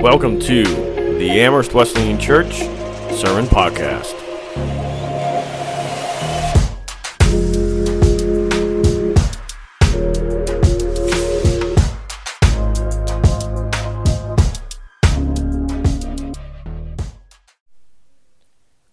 Welcome to the Amherst Wesleyan Church Sermon Podcast.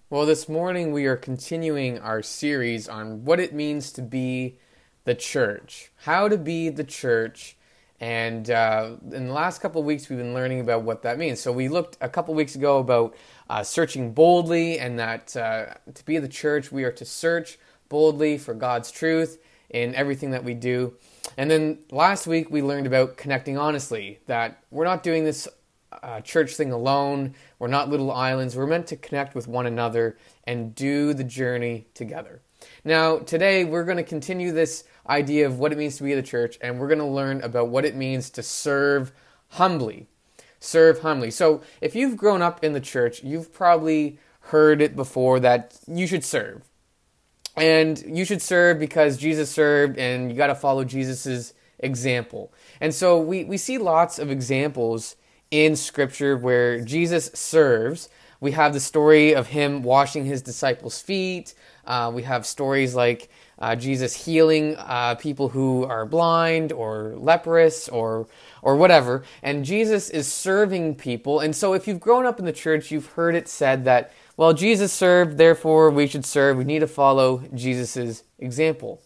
Well, this morning we are continuing our series on what it means to be the church, how to be the church. And uh, in the last couple of weeks, we've been learning about what that means. So, we looked a couple of weeks ago about uh, searching boldly, and that uh, to be the church, we are to search boldly for God's truth in everything that we do. And then last week, we learned about connecting honestly, that we're not doing this uh, church thing alone. We're not little islands. We're meant to connect with one another and do the journey together. Now, today we're going to continue this idea of what it means to be the church, and we're going to learn about what it means to serve humbly. Serve humbly. So, if you've grown up in the church, you've probably heard it before that you should serve. And you should serve because Jesus served, and you got to follow Jesus' example. And so, we, we see lots of examples in Scripture where Jesus serves. We have the story of him washing his disciples' feet. Uh, we have stories like uh, Jesus healing uh, people who are blind or leprous or or whatever. And Jesus is serving people. And so, if you've grown up in the church, you've heard it said that well, Jesus served, therefore we should serve. We need to follow Jesus' example,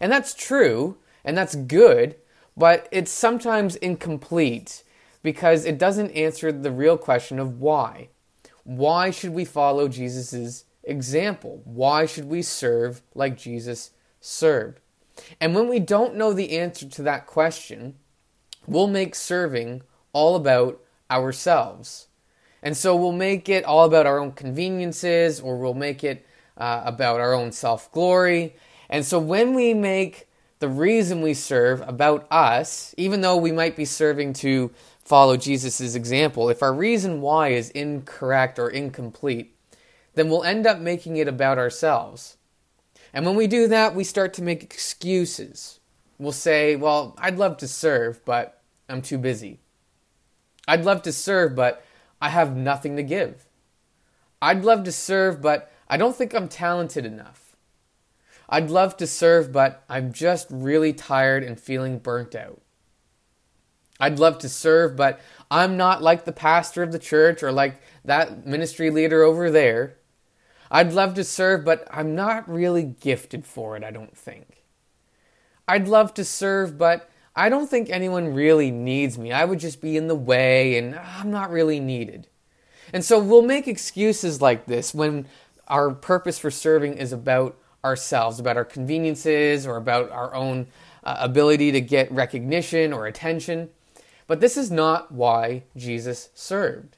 and that's true and that's good. But it's sometimes incomplete because it doesn't answer the real question of why. Why should we follow Jesus' example? Why should we serve like Jesus served? And when we don't know the answer to that question, we'll make serving all about ourselves. And so we'll make it all about our own conveniences or we'll make it uh, about our own self glory. And so when we make the reason we serve about us, even though we might be serving to follow Jesus' example, if our reason why is incorrect or incomplete, then we'll end up making it about ourselves. And when we do that, we start to make excuses. We'll say, Well, I'd love to serve, but I'm too busy. I'd love to serve, but I have nothing to give. I'd love to serve, but I don't think I'm talented enough. I'd love to serve, but I'm just really tired and feeling burnt out. I'd love to serve, but I'm not like the pastor of the church or like that ministry leader over there. I'd love to serve, but I'm not really gifted for it, I don't think. I'd love to serve, but I don't think anyone really needs me. I would just be in the way and I'm not really needed. And so we'll make excuses like this when our purpose for serving is about ourselves, about our conveniences or about our own uh, ability to get recognition or attention. But this is not why Jesus served.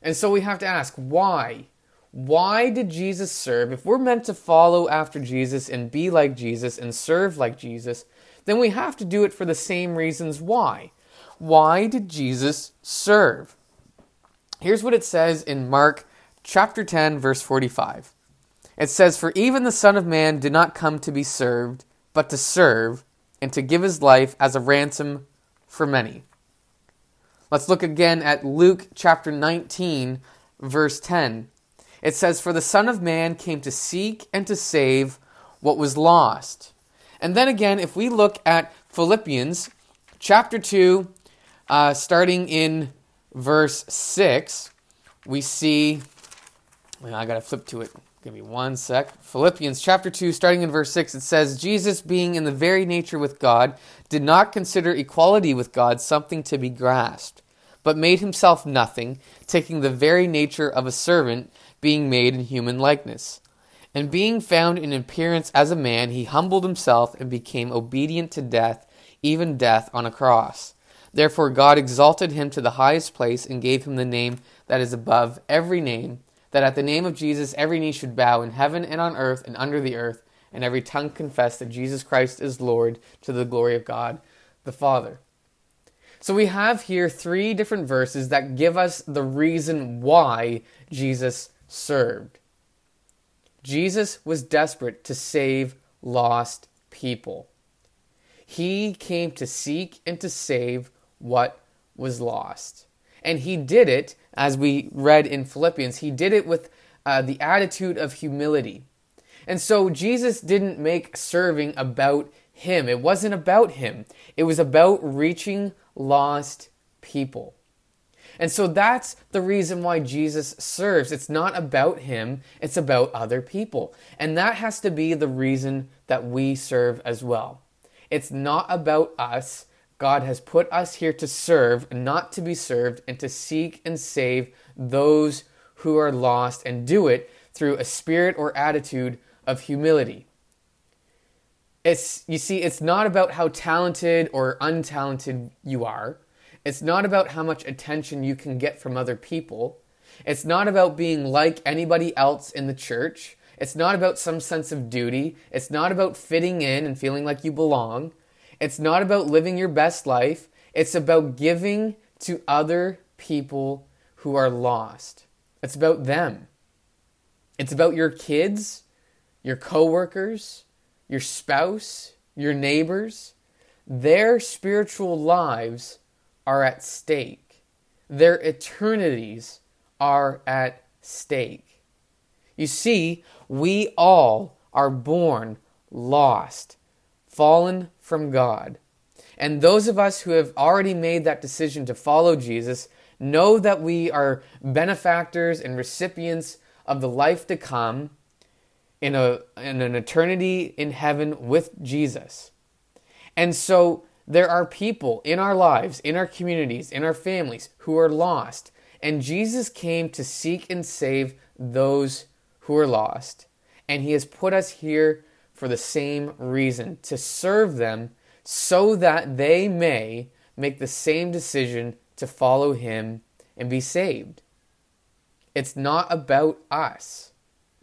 And so we have to ask why? Why did Jesus serve? If we're meant to follow after Jesus and be like Jesus and serve like Jesus, then we have to do it for the same reasons why. Why did Jesus serve? Here's what it says in Mark chapter 10 verse 45. It says for even the son of man did not come to be served, but to serve and to give his life as a ransom for many. Let's look again at Luke chapter 19, verse 10. It says, For the Son of Man came to seek and to save what was lost. And then again, if we look at Philippians chapter 2, uh, starting in verse 6, we see. Well, I got to flip to it. Give me one sec. Philippians chapter 2, starting in verse 6, it says, Jesus, being in the very nature with God, did not consider equality with God something to be grasped, but made himself nothing, taking the very nature of a servant, being made in human likeness. And being found in appearance as a man, he humbled himself and became obedient to death, even death on a cross. Therefore, God exalted him to the highest place and gave him the name that is above every name that at the name of Jesus every knee should bow in heaven and on earth and under the earth, and every tongue confess that Jesus Christ is Lord to the glory of God the Father. So we have here three different verses that give us the reason why Jesus served. Jesus was desperate to save lost people. He came to seek and to save what was lost. And he did it, as we read in Philippians, he did it with uh, the attitude of humility. And so Jesus didn't make serving about him. It wasn't about him. It was about reaching lost people. And so that's the reason why Jesus serves. It's not about him, it's about other people. And that has to be the reason that we serve as well. It's not about us. God has put us here to serve, not to be served, and to seek and save those who are lost and do it through a spirit or attitude of humility. It's you see it's not about how talented or untalented you are. It's not about how much attention you can get from other people. It's not about being like anybody else in the church. It's not about some sense of duty. It's not about fitting in and feeling like you belong. It's not about living your best life. It's about giving to other people who are lost. It's about them. It's about your kids, your coworkers, your spouse, your neighbors. Their spiritual lives are at stake. Their eternities are at stake. You see, we all are born lost, fallen from God. And those of us who have already made that decision to follow Jesus know that we are benefactors and recipients of the life to come in, a, in an eternity in heaven with Jesus. And so there are people in our lives, in our communities, in our families who are lost. And Jesus came to seek and save those who are lost. And he has put us here for the same reason to serve them so that they may make the same decision to follow him and be saved. It's not about us.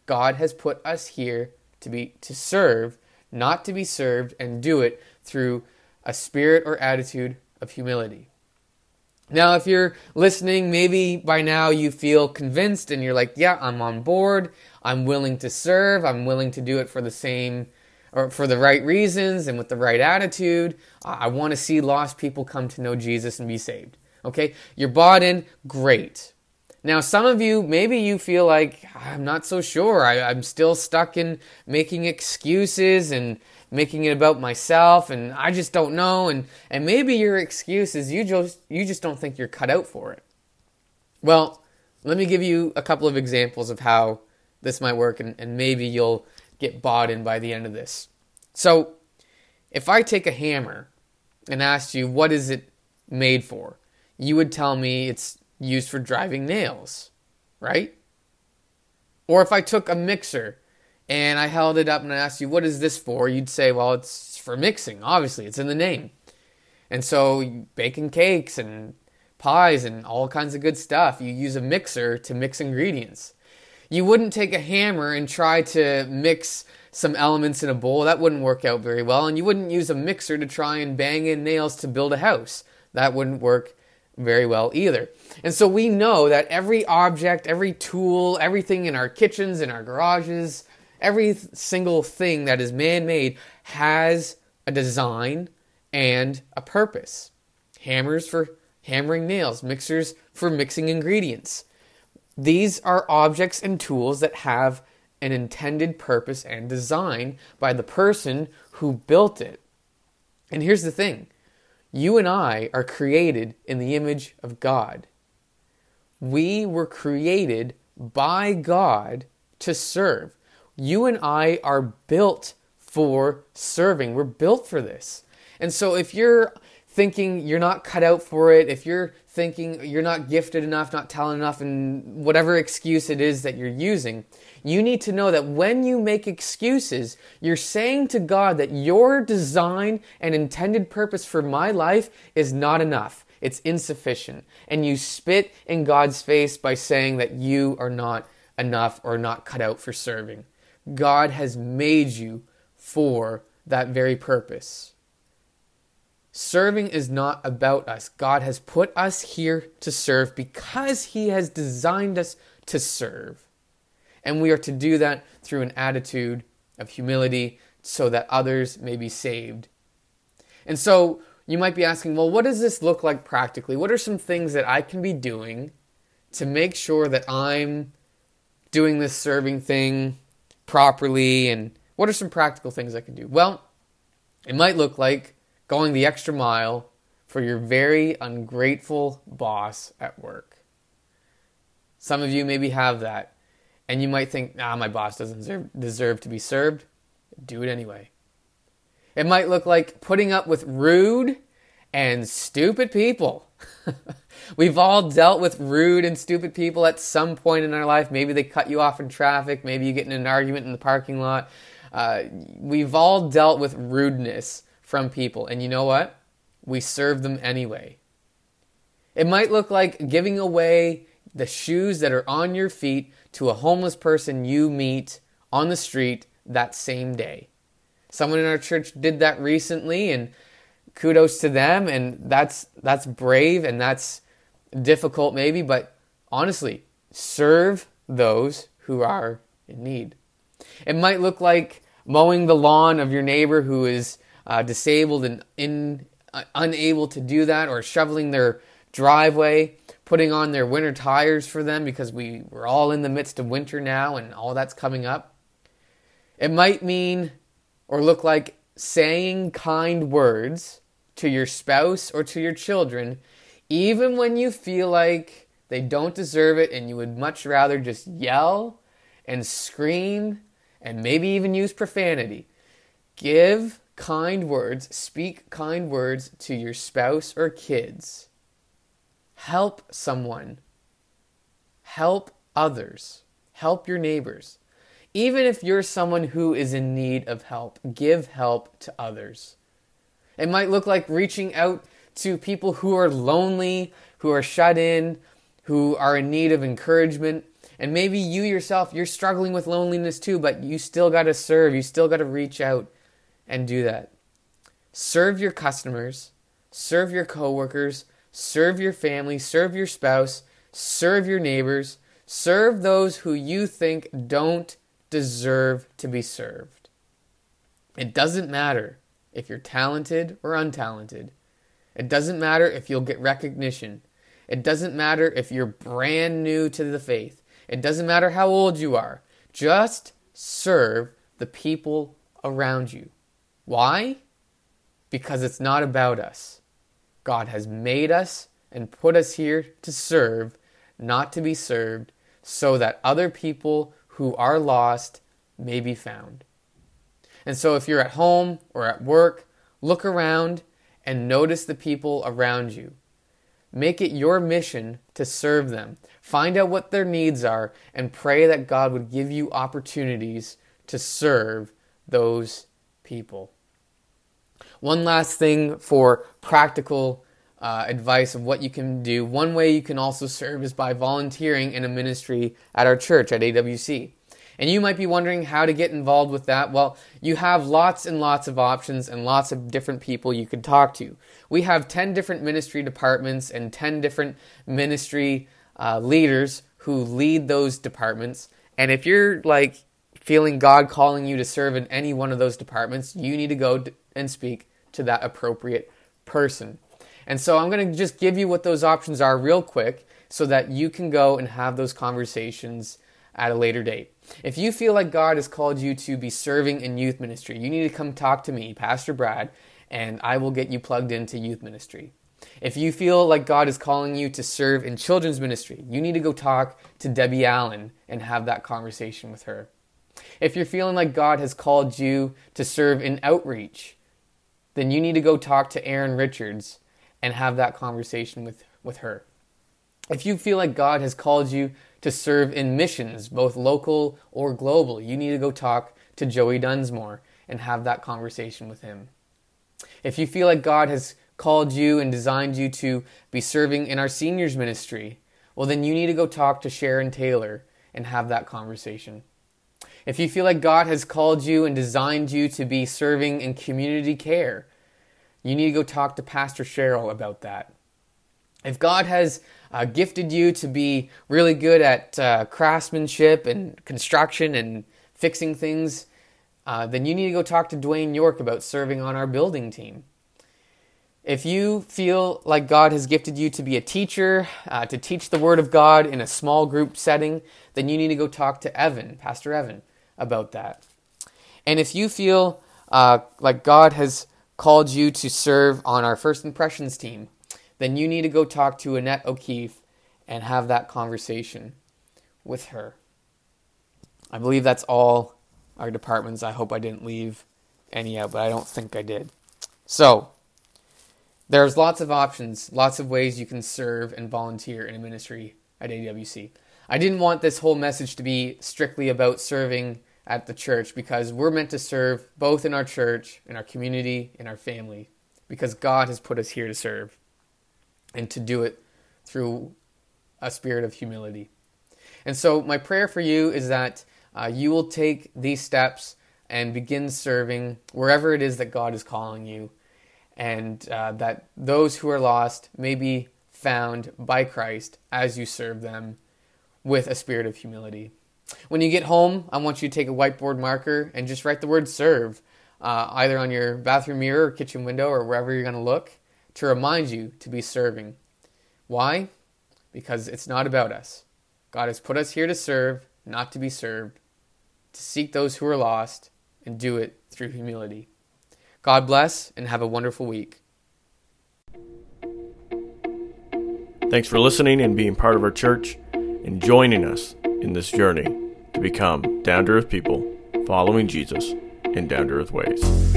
God has put us here to be to serve, not to be served and do it through a spirit or attitude of humility. Now, if you're listening, maybe by now you feel convinced and you're like, yeah, I'm on board. I'm willing to serve. I'm willing to do it for the same or for the right reasons and with the right attitude. I want to see lost people come to know Jesus and be saved. Okay? You're bought in, great. Now, some of you, maybe you feel like, ah, I'm not so sure. I, I'm still stuck in making excuses and making it about myself and I just don't know and and maybe your excuse is you just you just don't think you're cut out for it. Well, let me give you a couple of examples of how this might work and, and maybe you'll get bought in by the end of this. So, if I take a hammer and asked you what is it made for, you would tell me it's used for driving nails, right? Or if I took a mixer and I held it up and I asked you, what is this for? You'd say, well, it's for mixing. Obviously, it's in the name. And so, baking cakes and pies and all kinds of good stuff, you use a mixer to mix ingredients. You wouldn't take a hammer and try to mix some elements in a bowl. That wouldn't work out very well. And you wouldn't use a mixer to try and bang in nails to build a house. That wouldn't work very well either. And so we know that every object, every tool, everything in our kitchens, in our garages, Every single thing that is man made has a design and a purpose. Hammers for hammering nails, mixers for mixing ingredients. These are objects and tools that have an intended purpose and design by the person who built it. And here's the thing you and I are created in the image of God. We were created by God to serve. You and I are built for serving. We're built for this. And so if you're thinking you're not cut out for it, if you're thinking you're not gifted enough, not talented enough, and whatever excuse it is that you're using, you need to know that when you make excuses, you're saying to God that your design and intended purpose for my life is not enough. It's insufficient. And you spit in God's face by saying that you are not enough or not cut out for serving. God has made you for that very purpose. Serving is not about us. God has put us here to serve because He has designed us to serve. And we are to do that through an attitude of humility so that others may be saved. And so you might be asking, well, what does this look like practically? What are some things that I can be doing to make sure that I'm doing this serving thing properly? And what are some practical things I can do? Well, it might look like going the extra mile for your very ungrateful boss at work. Some of you maybe have that, and you might think, ah, my boss doesn't deserve, deserve to be served. Do it anyway. It might look like putting up with rude and stupid people. We've all dealt with rude and stupid people at some point in our life. Maybe they cut you off in traffic. Maybe you get in an argument in the parking lot. Uh, we've all dealt with rudeness from people. And you know what? We serve them anyway. It might look like giving away the shoes that are on your feet to a homeless person you meet on the street that same day. Someone in our church did that recently and kudos to them and that's that's brave and that's difficult maybe but honestly serve those who are in need. It might look like mowing the lawn of your neighbor who is uh, disabled and in, uh, unable to do that, or shoveling their driveway, putting on their winter tires for them because we, we're all in the midst of winter now and all that's coming up. It might mean or look like saying kind words to your spouse or to your children, even when you feel like they don't deserve it and you would much rather just yell and scream and maybe even use profanity. Give kind words, speak kind words to your spouse or kids. Help someone. Help others. Help your neighbors. Even if you're someone who is in need of help, give help to others. It might look like reaching out to people who are lonely, who are shut in, who are in need of encouragement. And maybe you yourself, you're struggling with loneliness too, but you still got to serve. You still got to reach out and do that. Serve your customers, serve your coworkers, serve your family, serve your spouse, serve your neighbors, serve those who you think don't deserve to be served. It doesn't matter if you're talented or untalented. It doesn't matter if you'll get recognition. It doesn't matter if you're brand new to the faith. It doesn't matter how old you are. Just serve the people around you. Why? Because it's not about us. God has made us and put us here to serve, not to be served, so that other people who are lost may be found. And so, if you're at home or at work, look around and notice the people around you. Make it your mission to serve them. Find out what their needs are and pray that God would give you opportunities to serve those people. One last thing for practical uh, advice of what you can do. One way you can also serve is by volunteering in a ministry at our church at AWC. And you might be wondering how to get involved with that. Well, you have lots and lots of options and lots of different people you could talk to. We have 10 different ministry departments and 10 different ministry uh, leaders who lead those departments. And if you're like feeling God calling you to serve in any one of those departments, you need to go and speak to that appropriate person. And so I'm going to just give you what those options are real quick so that you can go and have those conversations at a later date. If you feel like God has called you to be serving in youth ministry, you need to come talk to me, Pastor Brad, and I will get you plugged into youth ministry. If you feel like God is calling you to serve in children's ministry, you need to go talk to Debbie Allen and have that conversation with her. If you're feeling like God has called you to serve in outreach, then you need to go talk to Erin Richards and have that conversation with, with her. If you feel like God has called you to serve in missions, both local or global, you need to go talk to Joey Dunsmore and have that conversation with him. If you feel like God has called you and designed you to be serving in our seniors ministry, well, then you need to go talk to Sharon Taylor and have that conversation. If you feel like God has called you and designed you to be serving in community care, you need to go talk to Pastor Cheryl about that. If God has uh, gifted you to be really good at uh, craftsmanship and construction and fixing things, uh, then you need to go talk to Dwayne York about serving on our building team. If you feel like God has gifted you to be a teacher, uh, to teach the Word of God in a small group setting, then you need to go talk to Evan, Pastor Evan, about that. And if you feel uh, like God has called you to serve on our First Impressions team, then you need to go talk to Annette O'Keefe and have that conversation with her. I believe that's all our departments. I hope I didn't leave any out, but I don't think I did. So, there's lots of options, lots of ways you can serve and volunteer in a ministry at AWC. I didn't want this whole message to be strictly about serving at the church because we're meant to serve both in our church, in our community, in our family, because God has put us here to serve and to do it through a spirit of humility. And so, my prayer for you is that uh, you will take these steps and begin serving wherever it is that God is calling you and uh, that those who are lost may be found by Christ as you serve them with a spirit of humility. When you get home, I want you to take a whiteboard marker and just write the word serve, uh, either on your bathroom mirror or kitchen window or wherever you're going to look, to remind you to be serving. Why? Because it's not about us. God has put us here to serve, not to be served, to seek those who are lost, and do it through humility. God bless and have a wonderful week. Thanks for listening and being part of our church and joining us in this journey to become down to earth people following Jesus in down to earth ways.